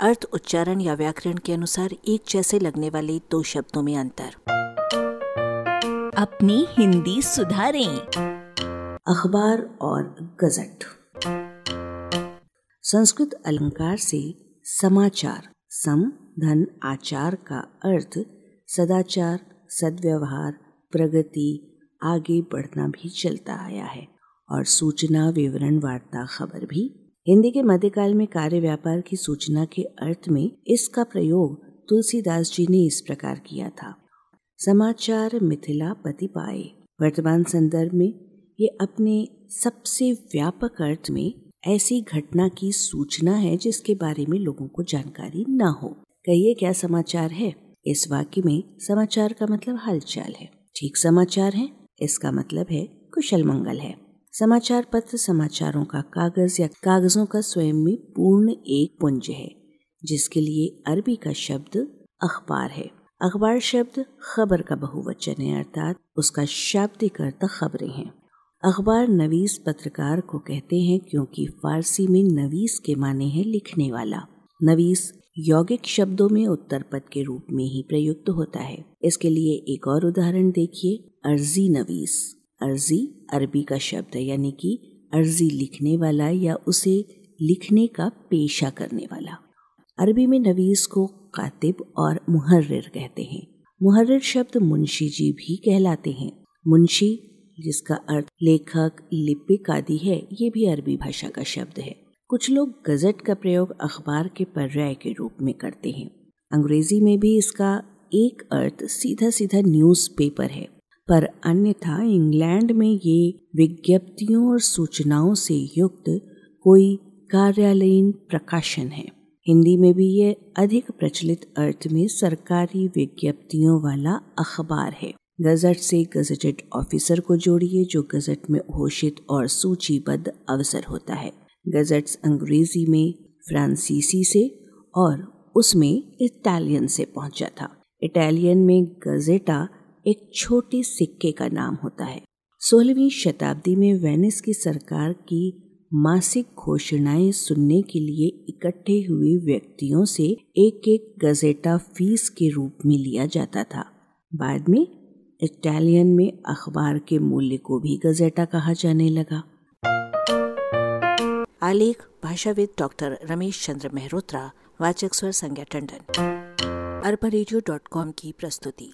अर्थ उच्चारण या व्याकरण के अनुसार एक जैसे लगने वाले दो शब्दों में अंतर। अपनी हिंदी सुधारें। अखबार और गजट। संस्कृत अलंकार से समाचार सम धन आचार का अर्थ सदाचार सदव्यवहार प्रगति आगे बढ़ना भी चलता आया है। और सूचना विवरण वार्ता खबर भी हिंदी के मध्यकाल में कार्य व्यापार की सूचना के अर्थ में इसका प्रयोग तुलसीदास जी ने इस प्रकार किया था। समाचार मिथिला पति पाए। वर्तमान संदर्भ में ये अपने सबसे व्यापक अर्थ में ऐसी घटना की सूचना है जिसके बारे में लोगों को जानकारी न हो। कहिए, क्या समाचार है? इस वाक्य में समाचार का मतलब हालचाल है। ठीक समाचार है, इसका मतलब है कुशल मंगल है। समाचार पत्र समाचारों का कागज़ या कागजों का स्वयं में पूर्ण एक पुंज है, जिसके लिए अरबी का शब्द अखबार है। अखबार शब्द खबर का बहुवचन है, अर्थात उसका शाब्दिक अर्थ खबरें हैं। अखबार नवीस पत्रकार को कहते हैं क्योंकि फारसी में नवीस के माने हैं लिखने वाला। नवीस यौगिक शब्दों में उत्तर पद के रूप में ही प्रयुक्त होता है। इसके लिए एक और उदाहरण देखिए, अर्जी नवीस। अर्जी, अरबी का शब्द है यानी कि अर्जी लिखने वाला या उसे लिखने का पेशा करने वाला। अरबी में नवीस को कातिब और मुहर्र कहते हैं। मुहर्र शब्द मुंशी जी भी कहलाते हैं। मुंशी, जिसका अर्थ लेखक, लिपिक आदि है, ये भी अरबी भाषा का शब्द है। कुछ लोग गजट का प्रयोग अखबार के पर्याय के रूप में करते हैं। अंग्रेज़ी में भी इसका एक अर्थ सीधा सीधा न्यूज़ पेपर है। पर अन्यथा इंग्लैंड में ये विज्ञप्तियों और सूचनाओं से युक्त कोई कार्यालयीन प्रकाशन है। हिंदी में भी ये अधिक प्रचलित अर्थ में सरकारी विज्ञप्तियों वाला अखबार है। गजट से गजटेड ऑफिसर को जोड़िए, जो गजट में घोषित और सूचीबद्ध अवसर होता है। गजट्स अंग्रेज़ी में फ्रांसीसी से और उसमें इटालियन से पहुँचा था। इटालियन में गजेटा एक छोटे सिक्के का नाम होता है। सोलहवीं शताब्दी में वेनिस की सरकार की मासिक घोषणाएँ सुनने के लिए इकट्ठे हुए व्यक्तियों से एक एक गजेटा फ़ीस के रूप में लिया जाता था। बाद में इटालियन में अखबार के मूल्य को भी गजेटा कहा जाने लगा। आलेख, भाषाविद डॉक्टर रमेश चंद्र मेहरोत्रा, वाचक स्वर संज्ञा टंडन। अरबा की प्रस्तुति।